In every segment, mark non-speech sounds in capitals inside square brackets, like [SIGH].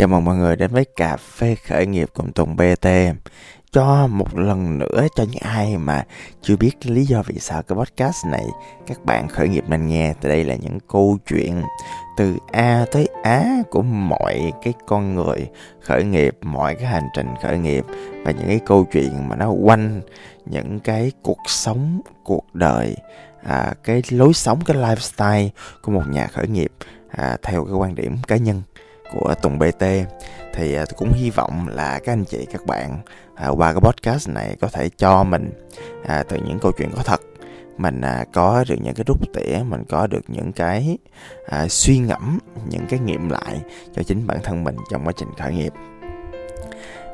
Chào mừng mọi người đến với Cà phê khởi nghiệp cùng Tùng BT Cho một lần nữa cho những ai mà chưa biết lý do vì sao cái podcast này Các bạn khởi nghiệp nên nghe. Từ đây là những câu chuyện từ A tới Á của mọi cái con người khởi nghiệp Mọi cái hành trình khởi nghiệp Và những cái câu chuyện mà nó quanh những cái cuộc sống, cuộc đời à, Cái lối sống, cái lifestyle của một nhà khởi nghiệp à, Theo cái quan điểm cá nhân của Tùng BT thì à, cũng hy vọng là các anh chị các bạn à, qua cái podcast này có thể cho mình à, từ những câu chuyện có thật. Mình à, có được những cái rút tỉa mình có được những cái à, suy ngẫm những cái nghiệm lại cho chính bản thân mình trong quá trình khởi nghiệp.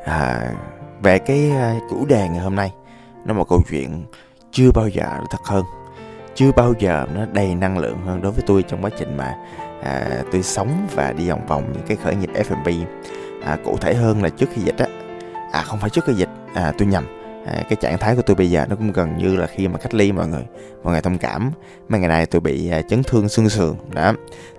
À, về cái à, chủ đề ngày hôm nay nó một câu chuyện chưa bao giờ thật hơn chưa bao giờ nó đầy năng lượng hơn đối với tôi trong quá trình mà à, tôi sống và đi vòng vòng những cái khởi nghiệp F&B à, cụ thể hơn là trước khi dịch á. À không phải trước khi dịch. À, tôi nhầm. À, cái trạng thái của tôi bây giờ nó cũng gần như là khi mà cách ly mọi người mọi người thông cảm. Mấy ngày nay tôi bị à, chấn thương xương sườn đó.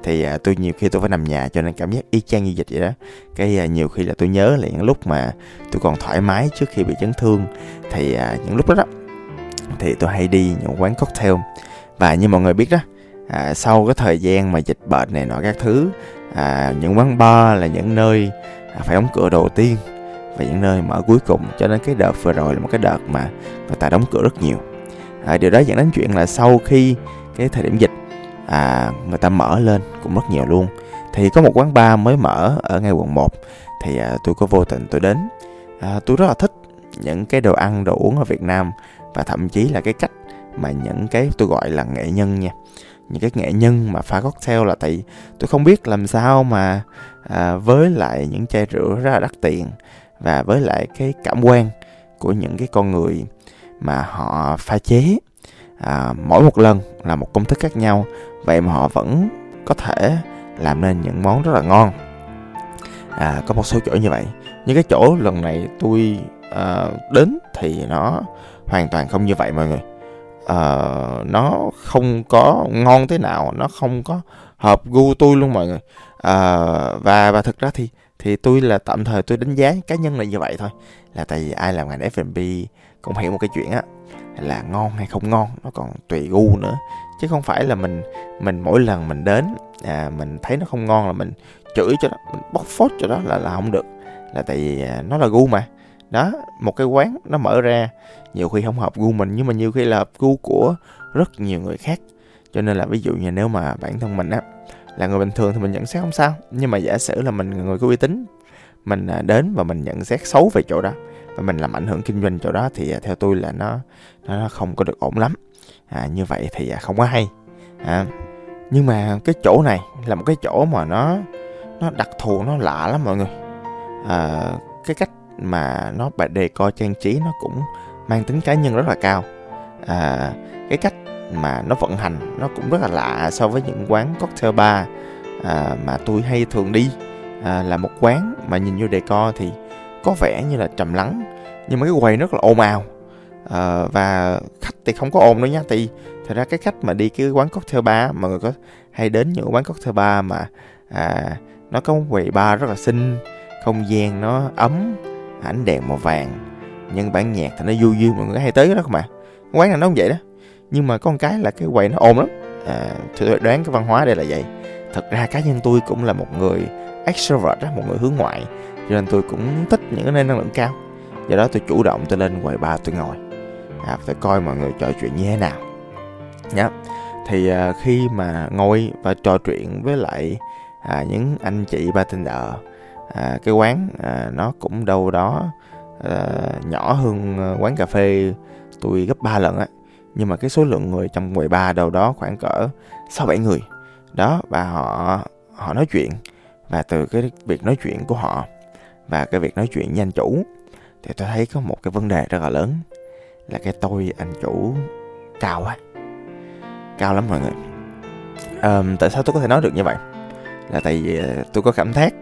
Thì à, tôi nhiều khi tôi phải nằm nhà cho nên cảm giác y chang như dịch vậy đó. Cái à, nhiều khi là tôi nhớ là những lúc mà tôi còn thoải mái trước khi bị chấn thương. Thì à, những lúc đó đó thì tôi hay đi những quán cocktail. Và như mọi người biết đó à, sau cái thời gian mà dịch bệnh này nọ các thứ à, những quán bar là những nơi à, phải đóng cửa đầu tiên và những nơi mở cuối cùng cho nên cái đợt vừa rồi là một cái đợt mà người ta đóng cửa rất nhiều. À, điều đó dẫn đến chuyện là sau khi cái thời điểm dịch à, người ta mở lên cũng rất nhiều luôn. Thì có một quán bar mới mở ở ngay quận 1 thì à, tôi có vô tình tôi đến. À, tôi rất là thích những cái đồ ăn đồ uống ở Việt Nam và thậm chí là cái cách mà những cái tôi gọi là nghệ nhân nha những cái nghệ nhân mà pha cocktail là tại tôi không biết làm sao mà à, với lại những chai rượu rất là đắt tiền và với lại cái cảm quan của những cái con người mà họ pha chế à, mỗi một lần là một công thức khác nhau. Vậy mà họ vẫn có thể làm nên những món rất là ngon. À, có một số chỗ như vậy. Nhưng cái chỗ lần này tôi à, đến thì nó hoàn toàn không như vậy mọi người uh, nó không có ngon thế nào nó không có hợp gu tôi luôn mọi người. Uh, và và thực ra thì thì tôi là tạm thời tôi đánh giá cá nhân là như vậy thôi. Là tại vì ai làm ngành F&B cũng hiểu một cái chuyện á là ngon hay không ngon nó còn tùy gu nữa. Chứ không phải là mình mình mỗi lần mình đến à, mình thấy nó không ngon là mình chửi cho nó mình bóc phốt cho đó là là không được. Là tại vì à, nó là gu mà đó một cái quán nó mở ra. Nhiều khi không hợp gu mình nhưng mà nhiều khi là hợp gu của rất nhiều người khác. Cho nên là ví dụ như nếu mà bản thân mình á là người bình thường thì mình nhận xét không sao. Nhưng mà giả sử là mình người có uy tín mình à, đến và mình nhận xét xấu về chỗ đó và mình làm ảnh hưởng kinh doanh chỗ đó thì à, theo tôi là nó nó không có được ổn lắm. À, như vậy thì à, không có hay. À, nhưng mà cái chỗ này là một cái chỗ mà nó nó đặc thù nó lạ lắm mọi người. À, cái cách mà nó bài đề co trang trí nó cũng mang tính cá nhân rất là cao. À, cái cách mà nó vận hành nó cũng rất là lạ so với những quán cocktail bar à, mà tôi hay thường đi. À, là một quán mà nhìn vô đề co thì có vẻ như là trầm lắng nhưng mà cái quầy rất là ồn ào. À, và khách thì không có ồn đâu nha thì thật ra cái khách mà đi cái quán cocktail bar mọi người có hay đến những quán cocktail bar mà à, nó có một quầy bar rất là xinh không gian nó ấm ánh đèn màu vàng nhưng bản nhạc thì nó vui vui mọi người hay tới đó không mà quán nào nó không vậy đó nhưng mà có một cái là cái quầy nó ồn lắm. À, thì tôi đoán cái văn hóa đây là vậy. Thật ra cá nhân tôi cũng là một người extrovert đó, một người hướng ngoại cho nên tôi cũng thích những cái nơi năng lượng cao. Do đó tôi chủ động tôi lên quầy bar tôi ngồi. À, tôi coi mọi người trò chuyện như thế nào. Nhá thì à, khi mà ngồi và trò chuyện với lại à, những anh chị bartender à, cái quán à, nó cũng đâu đó à, nhỏ hơn à, quán cà phê tôi gấp 3 lần á. Nhưng mà cái số lượng người trong quầy bar đâu đó khoảng cỡ sáu bảy người. Đó và họ họ nói chuyện. Và từ cái việc nói chuyện của họ và cái việc nói chuyện với anh chủ thì tôi thấy có một cái vấn đề rất là lớn là cái tôi anh chủ cao quá. Cao lắm mọi người. À, tại sao tôi có thể nói được như vậy? Là tại vì à, tôi có cảm giác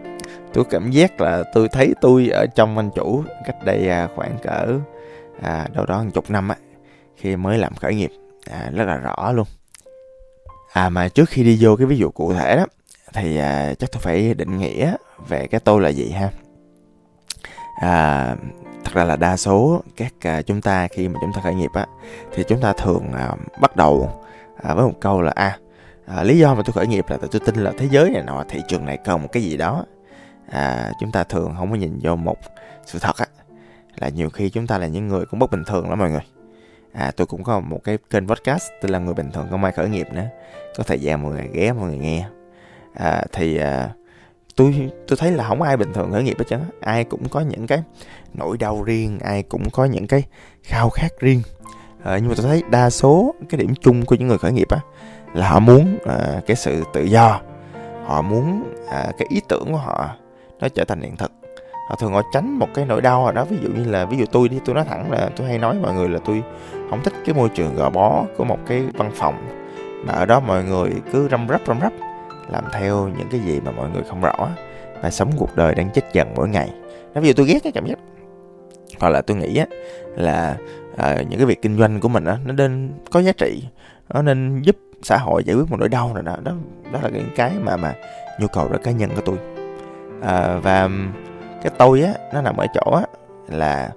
tôi cảm giác là tôi thấy tôi ở trong anh chủ cách đây à, khoảng cỡ à, đâu đó hàng chục năm á khi mới làm khởi nghiệp à, rất là rõ luôn. À mà trước khi đi vô cái ví dụ cụ thể đó thì à, chắc tôi phải định nghĩa về cái tôi là gì ha? À, thật ra là đa số các à, chúng ta khi mà chúng ta khởi nghiệp á thì chúng ta thường à, bắt đầu à, với một câu là a à, à, lý do mà tôi khởi nghiệp là tại tôi tin là thế giới này nọ thị trường này cần một cái gì đó à, chúng ta thường không có nhìn vô một sự thật á là nhiều khi chúng ta là những người cũng bất bình thường lắm mọi người. À tôi cũng có một cái kênh podcast tôi là người bình thường không ai khởi nghiệp nữa. Có thời gian mọi người ghé mọi người nghe. À, thì à, tôi tôi thấy là không ai bình thường khởi nghiệp hết trơn ai cũng có những cái nỗi đau riêng ai cũng có những cái khao khát riêng. À, nhưng mà tôi thấy đa số cái điểm chung của những người khởi nghiệp á là họ muốn à, cái sự tự do. Họ muốn à, cái ý tưởng của họ nó trở thành hiện thực. Họ thường họ tránh một cái nỗi đau rồi đó ví dụ như là ví dụ tôi đi tôi nói thẳng là tôi hay nói mọi người là tôi không thích cái môi trường gò bó của một cái văn phòng mà ở đó mọi người cứ răm rắp răm rắp làm theo những cái gì mà mọi người không rõ và sống cuộc đời đang chết dần mỗi ngày. Nó ví dụ tôi ghét cái cảm giác hoặc là tôi nghĩ á là à, những cái việc kinh doanh của mình á nó nên có giá trị nó nên giúp xã hội giải quyết một nỗi đau nào đó đó đó là những cái mà mà nhu cầu rất cá nhân của tôi à, và cái tôi á nó nằm ở chỗ á là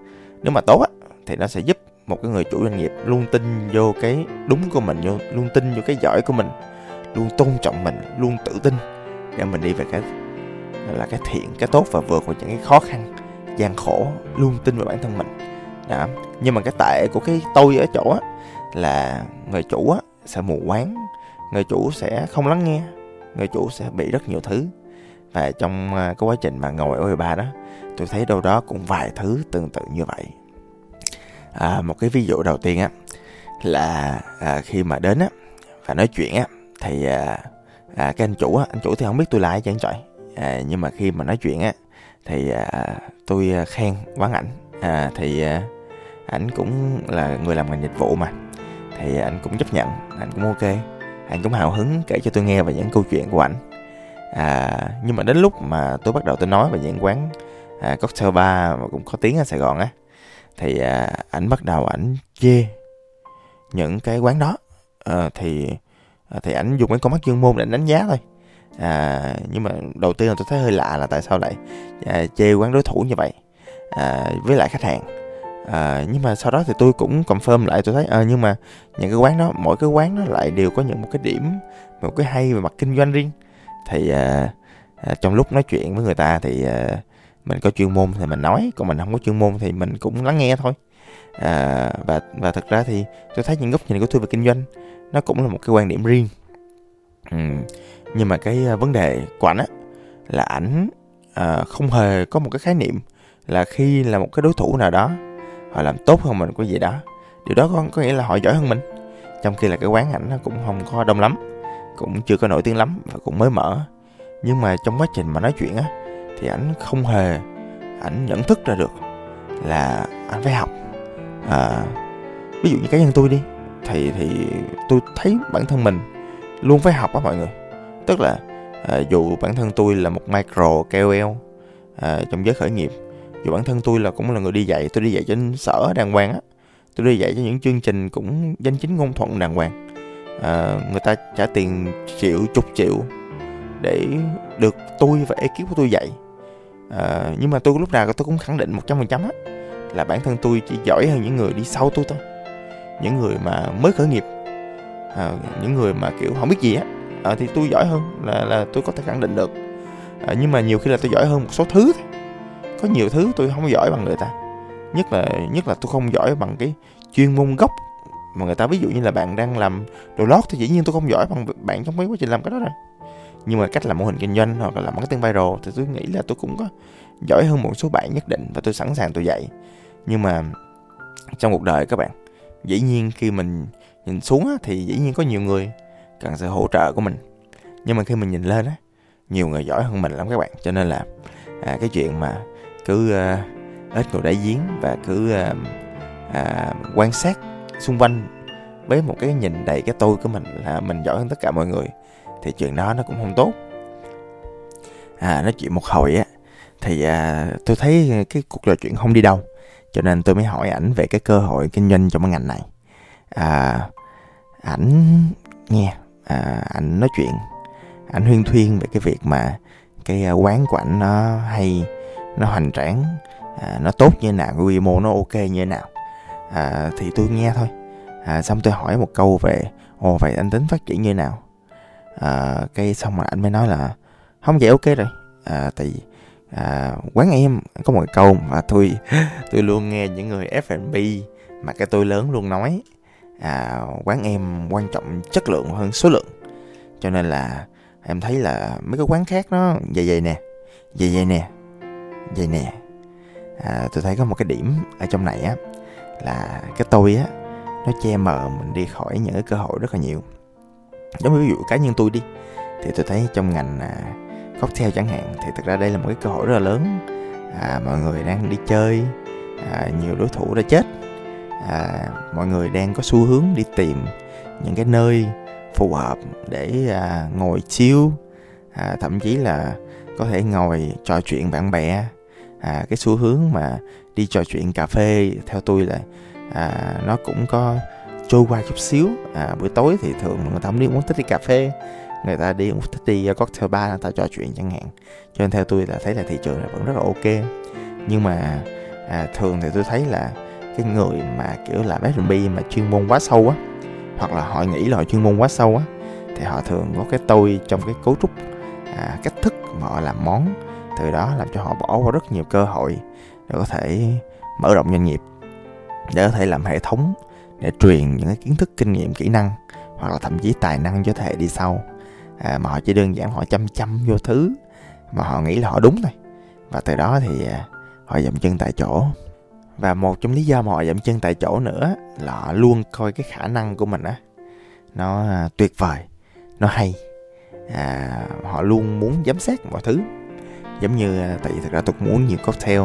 nếu mà tốt á thì nó sẽ giúp một cái người chủ doanh nghiệp luôn tin vô cái đúng của mình vô luôn tin vô cái giỏi của mình luôn tôn trọng mình luôn tự tin để mình đi về cái là cái thiện cái tốt và vượt qua những cái khó khăn gian khổ luôn tin vào bản thân mình. Đó. Nhưng mà cái tệ của cái tôi ở chỗ á là người chủ á sẽ mù quáng người chủ sẽ không lắng nghe người chủ sẽ bị rất nhiều thứ và trong à, cái quá trình mà ngồi ở ba đó tôi thấy đâu đó cũng vài thứ tương tự như vậy. À, một cái ví dụ đầu tiên á là à, khi mà đến á và nói chuyện á thì à, à, cái anh chủ á anh chủ thì không biết tôi là ai chẳng trời à, nhưng mà khi mà nói chuyện á thì à, tôi khen quán ảnh. À, thì à, ảnh cũng là người làm ngành dịch vụ mà. Thì ảnh cũng chấp nhận ảnh cũng ok. Anh cũng hào hứng kể cho tôi nghe về những câu chuyện của ảnh à, nhưng mà đến lúc mà tôi bắt đầu tôi nói về những quán à, cocktail bar mà cũng có tiếng ở Sài Gòn á thì à, ảnh bắt đầu ảnh chê những cái quán đó. À, thì à, thì ảnh dùng cái con mắt chuyên môn để đánh giá thôi. À, nhưng mà đầu tiên là tôi thấy hơi lạ là tại sao lại à, chê quán đối thủ như vậy à, với lại khách hàng. À, nhưng mà sau đó thì tôi cũng confirm lại tôi thấy à, nhưng mà những cái quán đó mỗi cái quán nó lại đều có những một cái điểm một cái hay về mặt kinh doanh riêng thì à, à, trong lúc nói chuyện với người ta thì à, mình có chuyên môn thì mình nói còn mình không có chuyên môn thì mình cũng lắng nghe thôi à, và và thật ra thì tôi thấy những góc nhìn của tôi về kinh doanh nó cũng là một cái quan điểm riêng ừ. nhưng mà cái vấn đề của ảnh á là ảnh à, không hề có một cái khái niệm là khi là một cái đối thủ nào đó họ làm tốt hơn mình có gì đó điều đó có, có nghĩa là họ giỏi hơn mình trong khi là cái quán ảnh nó cũng không có đông lắm cũng chưa có nổi tiếng lắm và cũng mới mở. Nhưng mà trong quá trình mà nói chuyện á thì ảnh không hề ảnh nhận thức ra được là anh phải học. À, ví dụ như cá nhân tôi đi thì thì tôi thấy bản thân mình luôn phải học á mọi người. Tức là à, dù bản thân tôi là một micro KOL à, trong giới khởi nghiệp dù bản thân tôi là cũng là người đi dạy tôi đi dạy trên sở đàng hoàng á tôi đi dạy cho những chương trình cũng danh chính ngôn thuận đàng hoàng à, người ta trả tiền triệu chục triệu để được tôi và ekip của tôi dạy. À, nhưng mà tôi lúc nào tôi cũng khẳng định một trăm phần trăm á là bản thân tôi chỉ giỏi hơn những người đi sau tôi thôi. Những người mà mới khởi nghiệp. À, những người mà kiểu không biết gì á. À, thì tôi giỏi hơn là là tôi có thể khẳng định được. À, nhưng mà nhiều khi là tôi giỏi hơn một số thứ thôi. Có nhiều thứ tôi không giỏi bằng người ta. Nhất là nhất là tôi không giỏi bằng cái chuyên môn gốc mà người ta ví dụ như là bạn đang làm đồ lót thì dĩ nhiên tôi không giỏi bằng bạn trong mấy quá trình làm cái đó rồi. Nhưng mà cách làm mô hình kinh doanh hoặc là làm marketing viral thì tôi nghĩ là tôi cũng có giỏi hơn một số bạn nhất định và tôi sẵn sàng tôi dạy. Nhưng mà trong cuộc đời các bạn dĩ nhiên khi mình nhìn xuống á, thì dĩ nhiên có nhiều người cần sự hỗ trợ của mình. Nhưng mà khi mình nhìn lên á nhiều người giỏi hơn mình lắm các bạn. Cho nên là à, cái chuyện mà cứ à, uh, ít ngồi đáy giếng và cứ uh, uh, quan sát xung quanh với một cái nhìn đầy cái tôi của mình là mình giỏi hơn tất cả mọi người thì chuyện đó nó cũng không tốt. À nói chuyện một hồi á thì à, tôi thấy cái cuộc trò chuyện không đi đâu cho nên tôi mới hỏi ảnh về cái cơ hội kinh doanh trong cái ngành này. À ảnh nghe à, ảnh nói chuyện ảnh huyên thuyên về cái việc mà cái à, quán của ảnh nó hay nó hoành tráng à, nó tốt như nào quy mô nó ok như nào à, thì tôi nghe thôi. À, xong tôi hỏi một câu về ồ vậy anh tính phát triển như nào? À, cái xong rồi anh mới nói là không vậy ok rồi. À, tại vì à, quán em có một câu mà tôi [LAUGHS] tôi luôn nghe những người F&B mà cái tôi lớn luôn nói. À, quán em quan trọng chất lượng hơn số lượng. Cho nên là em thấy là mấy cái quán khác nó vậy vậy nè vậy vậy nè vậy nè. À, tôi thấy có một cái điểm ở trong này á là cái tôi á nó che mờ mình đi khỏi những cái cơ hội rất là nhiều. Giống như ví dụ cá nhân tôi đi thì tôi thấy trong ngành à, cocktail chẳng hạn thì thực ra đây là một cái cơ hội rất là lớn. À, mọi người đang đi chơi à, nhiều đối thủ đã chết. À, mọi người đang có xu hướng đi tìm những cái nơi phù hợp để à, ngồi chiêu, à, thậm chí là có thể ngồi trò chuyện bạn bè. À, cái xu hướng mà đi trò chuyện cà phê theo tôi là à, nó cũng có trôi qua chút xíu. À, buổi tối thì thường người ta không đi uống thích đi cà phê người ta đi cũng thích đi à, cocktail bar người ta trò chuyện chẳng hạn. Cho nên theo tôi là thấy là thị trường này vẫn rất là ok. Nhưng mà à, thường thì tôi thấy là cái người mà kiểu làm F&B mà chuyên môn quá sâu á hoặc là họ nghĩ là họ chuyên môn quá sâu á thì họ thường có cái tôi trong cái cấu trúc à, cách thức mà họ làm món. Từ đó làm cho họ bỏ qua rất nhiều cơ hội để có thể mở rộng doanh nghiệp để có thể làm hệ thống để truyền những cái kiến thức kinh nghiệm kỹ năng hoặc là thậm chí tài năng cho thế hệ đi sau. À, mà họ chỉ đơn giản họ chăm chăm vô thứ mà họ nghĩ là họ đúng thôi. Và từ đó thì à, họ dậm chân tại chỗ. Và một trong lý do mà họ dậm chân tại chỗ nữa là họ luôn coi cái khả năng của mình á nó à, tuyệt vời nó hay. À, họ luôn muốn giám sát mọi thứ. Giống như à, tại vì thật ra tôi cũng muốn nhiều cocktail.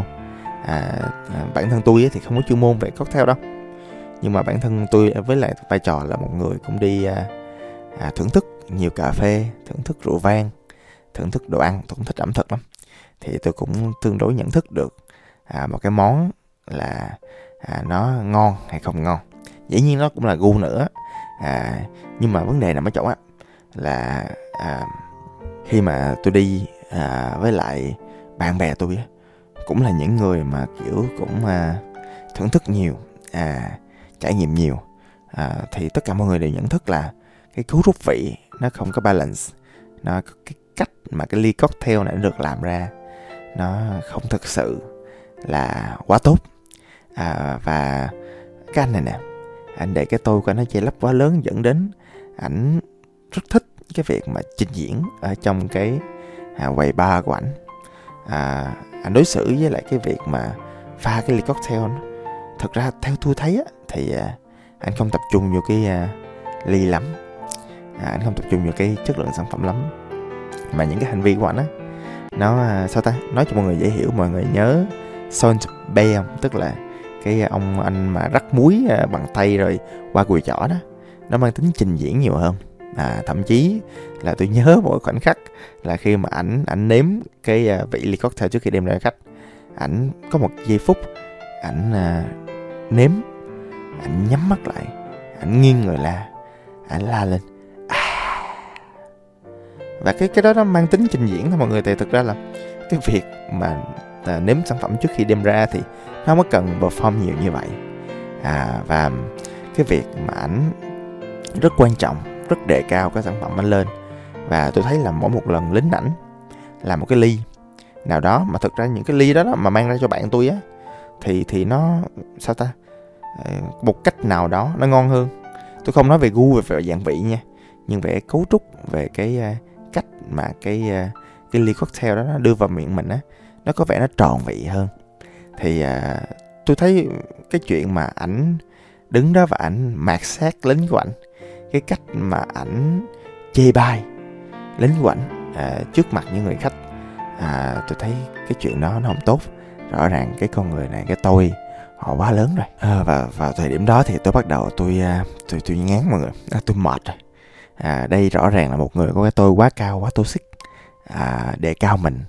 À, à, bản thân tôi thì không có chuyên môn về cocktail đâu. Nhưng mà bản thân tôi với lại vai trò là một người cũng đi à, à, thưởng thức nhiều cà phê thưởng thức rượu vang thưởng thức đồ ăn tôi cũng thích ẩm thực lắm. Thì tôi cũng tương đối nhận thức được à, một cái món là à, nó ngon hay không ngon. Dĩ nhiên nó cũng là gu nữa à, nhưng mà vấn đề nằm ở chỗ á là à, khi mà tôi đi à, với lại bạn bè tôi á cũng là những người mà kiểu cũng à, thưởng thức nhiều à, trải nghiệm nhiều. À, thì tất cả mọi người đều nhận thức là cái cú rút vị nó không có balance. Nó cái cách mà cái ly cocktail này được làm ra nó không thực sự là quá tốt. À, và cái anh này nè anh để cái tôi của nó che lấp quá lớn dẫn đến ảnh rất thích cái việc mà trình diễn ở trong cái à, quầy bar của ảnh à, anh đối xử với lại cái việc mà pha cái ly cocktail nó thật ra theo tôi thấy á, thì à, anh không tập trung vô cái à, ly lắm. À, anh không tập trung vào cái chất lượng sản phẩm lắm. Mà những cái hành vi của anh á nó à, sao ta? Nói cho mọi người dễ hiểu mọi người nhớ Son Bay không? Tức là cái ông anh mà rắc muối à, bằng tay rồi qua cùi chỏ đó nó mang tính trình diễn nhiều hơn à, thậm chí là tôi nhớ [LAUGHS] mỗi khoảnh khắc là khi mà ảnh ảnh nếm cái uh, vị ly cocktail trước khi đem ra khách. Ảnh có một giây phút ảnh uh, nếm ảnh nhắm mắt lại ảnh nghiêng người la ảnh la lên. À. và cái cái đó nó mang tính trình diễn thôi mọi người thì thực ra là cái việc mà à, nếm sản phẩm trước khi đem ra thì nó không cần perform nhiều như vậy. À, và cái việc mà ảnh rất quan trọng rất đề cao cái sản phẩm anh lên. Và tôi thấy là mỗi một lần lính ảnh làm một cái ly nào đó mà thực ra những cái ly đó, đó mà mang ra cho bạn tôi á thì thì nó sao ta ờ, một cách nào đó nó ngon hơn. Tôi không nói về gu về, về dạng vị nha nhưng về cấu trúc về cái ờ, cách mà cái ờ, cái ly cocktail đó nó đưa vào miệng mình á nó có vẻ nó tròn vị hơn. Thì à, tôi thấy cái chuyện mà ảnh đứng đó và ảnh mạt sát lính của ảnh cái cách mà ảnh chê bai lính của à, trước mặt những người khách. À, tôi thấy cái chuyện đó nó không tốt. Rõ ràng cái con người này cái tôi họ quá lớn rồi. À, và vào thời điểm đó thì tôi bắt đầu tôi à, tôi tôi ngán mọi người. À, tôi mệt rồi. À, đây rõ ràng là một người có cái tôi quá cao quá toxic. À, đề cao mình.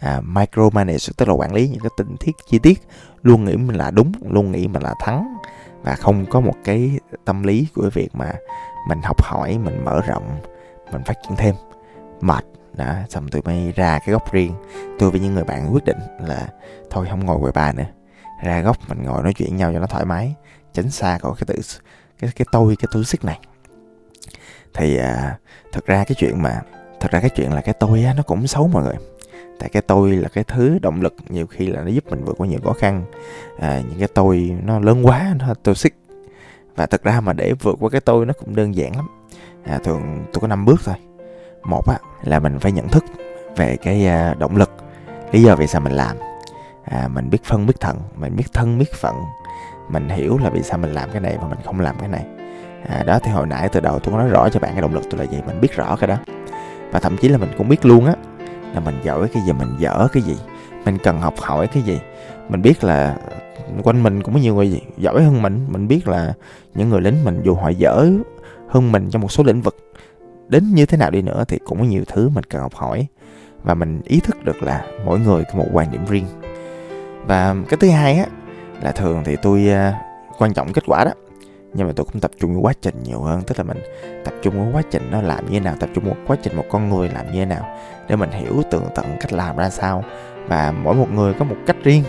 À, micromanage tức là quản lý những cái tình tiết chi tiết. Luôn nghĩ mình là đúng luôn nghĩ mình là thắng. Và không có một cái tâm lý của việc mà mình học hỏi mình mở rộng mình phát triển thêm. Mệt đó xong tụi mới ra cái góc riêng. Tôi với những người bạn quyết định là thôi không ngồi quầy ba nữa. Ra góc mình ngồi nói chuyện nhau cho nó thoải mái tránh xa khỏi cái tự cái cái tôi cái tôi xích này. Thì à, thật ra cái chuyện mà thật ra cái chuyện là cái tôi á nó cũng xấu mọi người. Tại cái tôi là cái thứ động lực nhiều khi là nó giúp mình vượt qua nhiều khó khăn. À, những cái tôi nó lớn quá nó tôi xích và thật ra mà để vượt qua cái tôi nó cũng đơn giản lắm. À, thường tôi có năm bước thôi. Một á là mình phải nhận thức về cái à, động lực lý do vì sao mình làm. À, mình biết phân biết thận mình biết thân biết phận. Mình hiểu là vì sao mình làm cái này và mình không làm cái này. À, đó thì hồi nãy từ đầu tôi có nói rõ cho bạn cái động lực tôi là gì mình biết rõ cái đó. Và thậm chí là mình cũng biết luôn á là mình giỏi cái gì mình dở cái gì mình cần học hỏi cái gì. Mình biết là quanh mình cũng có nhiều người giỏi hơn mình. Mình biết là những người lính mình dù họ dở hơn mình trong một số lĩnh vực đến như thế nào đi nữa thì cũng có nhiều thứ mình cần học hỏi. Và mình ý thức được là mỗi người có một quan điểm riêng. Và cái thứ hai á là thường thì tôi uh, quan trọng kết quả đó. Nhưng mà tôi cũng tập trung vào quá trình nhiều hơn tức là mình tập trung vào quá trình nó làm như thế nào tập trung vào quá trình một con người làm như thế nào để mình hiểu tường tận cách làm ra sao. Và mỗi một người có một cách riêng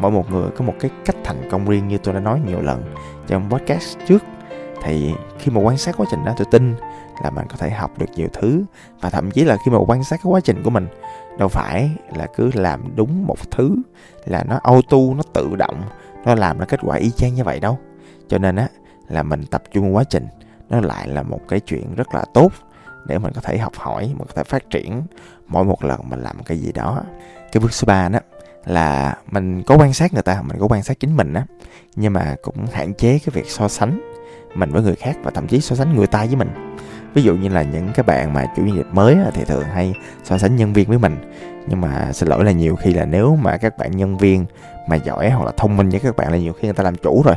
mỗi một người có một cái cách thành công riêng như tôi đã nói nhiều lần trong podcast trước. Thì khi mà quan sát quá trình đó, tôi tin là mình có thể học được nhiều thứ và thậm chí là khi mà quan sát cái quá trình của mình, đâu phải là cứ làm đúng một thứ là nó auto, nó tự động, nó làm ra kết quả y chang như vậy đâu. Cho nên á, là mình tập trung quá trình, nó lại là một cái chuyện rất là tốt để mình có thể học hỏi, mình có thể phát triển. Mỗi một lần mình làm cái gì đó, cái bước số 3 đó là mình có quan sát người ta, mình có quan sát chính mình á. Nhưng mà cũng hạn chế cái việc so sánh mình với người khác và thậm chí so sánh người ta với mình. Ví dụ như là những cái bạn mà chủ doanh nghiệp mới thì thường hay so sánh nhân viên với mình. Nhưng mà xin lỗi là nhiều khi là nếu mà các bạn nhân viên mà giỏi hoặc là thông minh với các bạn là nhiều khi người ta làm chủ rồi,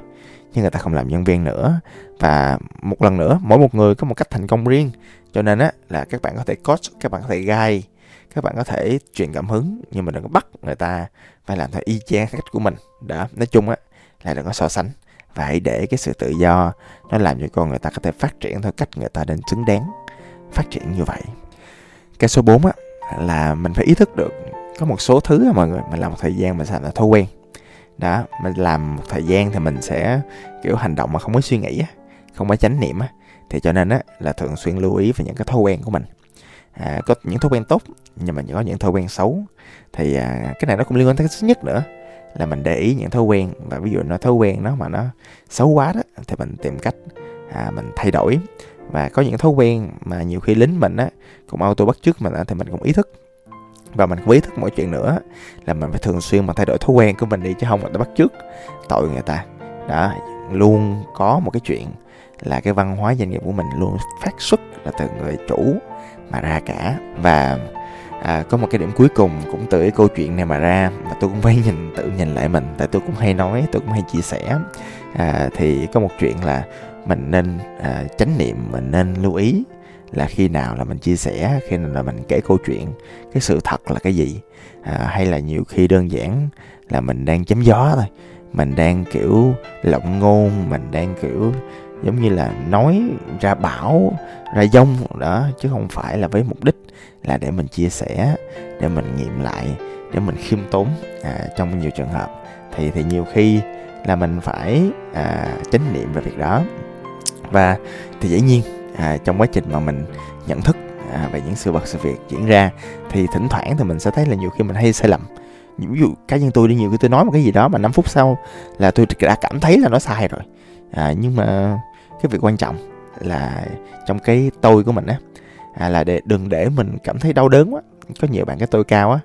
nhưng người ta không làm nhân viên nữa. Và một lần nữa, mỗi một người có một cách thành công riêng cho nên á, là các bạn có thể coach, các bạn có thể guide, các bạn có thể truyền cảm hứng, nhưng mà đừng có bắt người ta phải làm theo y chang cách của mình. Đó, nói chung á, là đừng có so sánh và hãy để cái sự tự do nó làm cho con người ta có thể phát triển theo cách người ta nên xứng đáng phát triển như vậy. Cái số 4 á, là mình phải ý thức được có một số thứ mà mọi người, mình làm một thời gian mình sẽ là thói quen. Đó, mình làm một thời gian thì mình sẽ, kiểu, hành động mà không có suy nghĩ á, không có chánh niệm á thì cho nên á là thường xuyên lưu ý về những cái thói quen của mình. À, có những thói quen tốt nhưng mà có những thói quen xấu. Thì à, cái này nó cũng liên quan tới cái thứ nhất nữa là mình để ý những thói quen. Và ví dụ nó thói quen nó mà nó xấu quá đó thì mình tìm cách à, mình thay đổi. Và có những thói quen mà nhiều khi lính mình á cũng auto bắt chước mình á, thì mình cũng ý thức. Và mình cũng ý thức mọi chuyện nữa là mình phải thường xuyên mà thay đổi thói quen của mình đi chứ không là bắt chước tội người ta. Đó luôn có một cái chuyện là cái văn hóa doanh nghiệp của mình luôn phát xuất là từ người chủ mà ra cả. Và à, có một cái điểm cuối cùng cũng từ cái câu chuyện này mà ra mà tôi cũng phải [LAUGHS] nhìn tự nhìn lại mình tại tôi cũng hay nói tôi cũng hay chia sẻ. À, thì có một chuyện là mình nên à, chánh niệm mình nên lưu ý là khi nào là mình chia sẻ khi nào là mình kể câu chuyện cái sự thật là cái gì. À, hay là nhiều khi đơn giản là mình đang chém gió thôi mình đang kiểu lộng ngôn mình đang kiểu giống như là nói ra bảo ra dông đó chứ không phải là với mục đích là để mình chia sẻ để mình nghiệm lại để mình khiêm tốn. À, trong nhiều trường hợp thì thì nhiều khi là mình phải à, chánh niệm về việc đó. Và thì dĩ nhiên à, trong quá trình mà mình nhận thức à, về những sự vật sự việc diễn ra thì thỉnh thoảng thì mình sẽ thấy là nhiều khi mình hay sai lầm. Ví dụ cá nhân tôi đi nhiều khi tôi nói một cái gì đó mà 5 phút sau là tôi đã cảm thấy là nó sai rồi. À, nhưng mà cái việc quan trọng là trong cái tôi của mình á à, là để đừng để mình cảm thấy đau đớn quá. Có nhiều bạn cái tôi cao á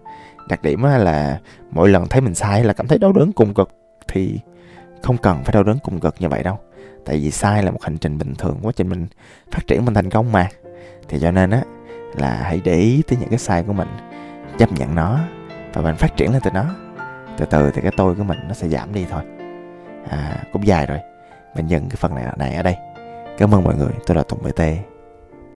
đặc điểm á là mỗi lần thấy mình sai là cảm thấy đau đớn cùng cực thì không cần phải đau đớn cùng cực như vậy đâu. Tại vì sai là một hành trình bình thường quá trình mình phát triển mình thành công mà. Thì cho nên á là hãy để ý tới những cái sai của mình chấp nhận nó và mình phát triển lên từ nó. Từ từ thì cái tôi của mình nó sẽ giảm đi thôi. À cũng dài rồi mình dừng cái phần này này ở đây. Cảm ơn mọi người. Tôi là tùng bt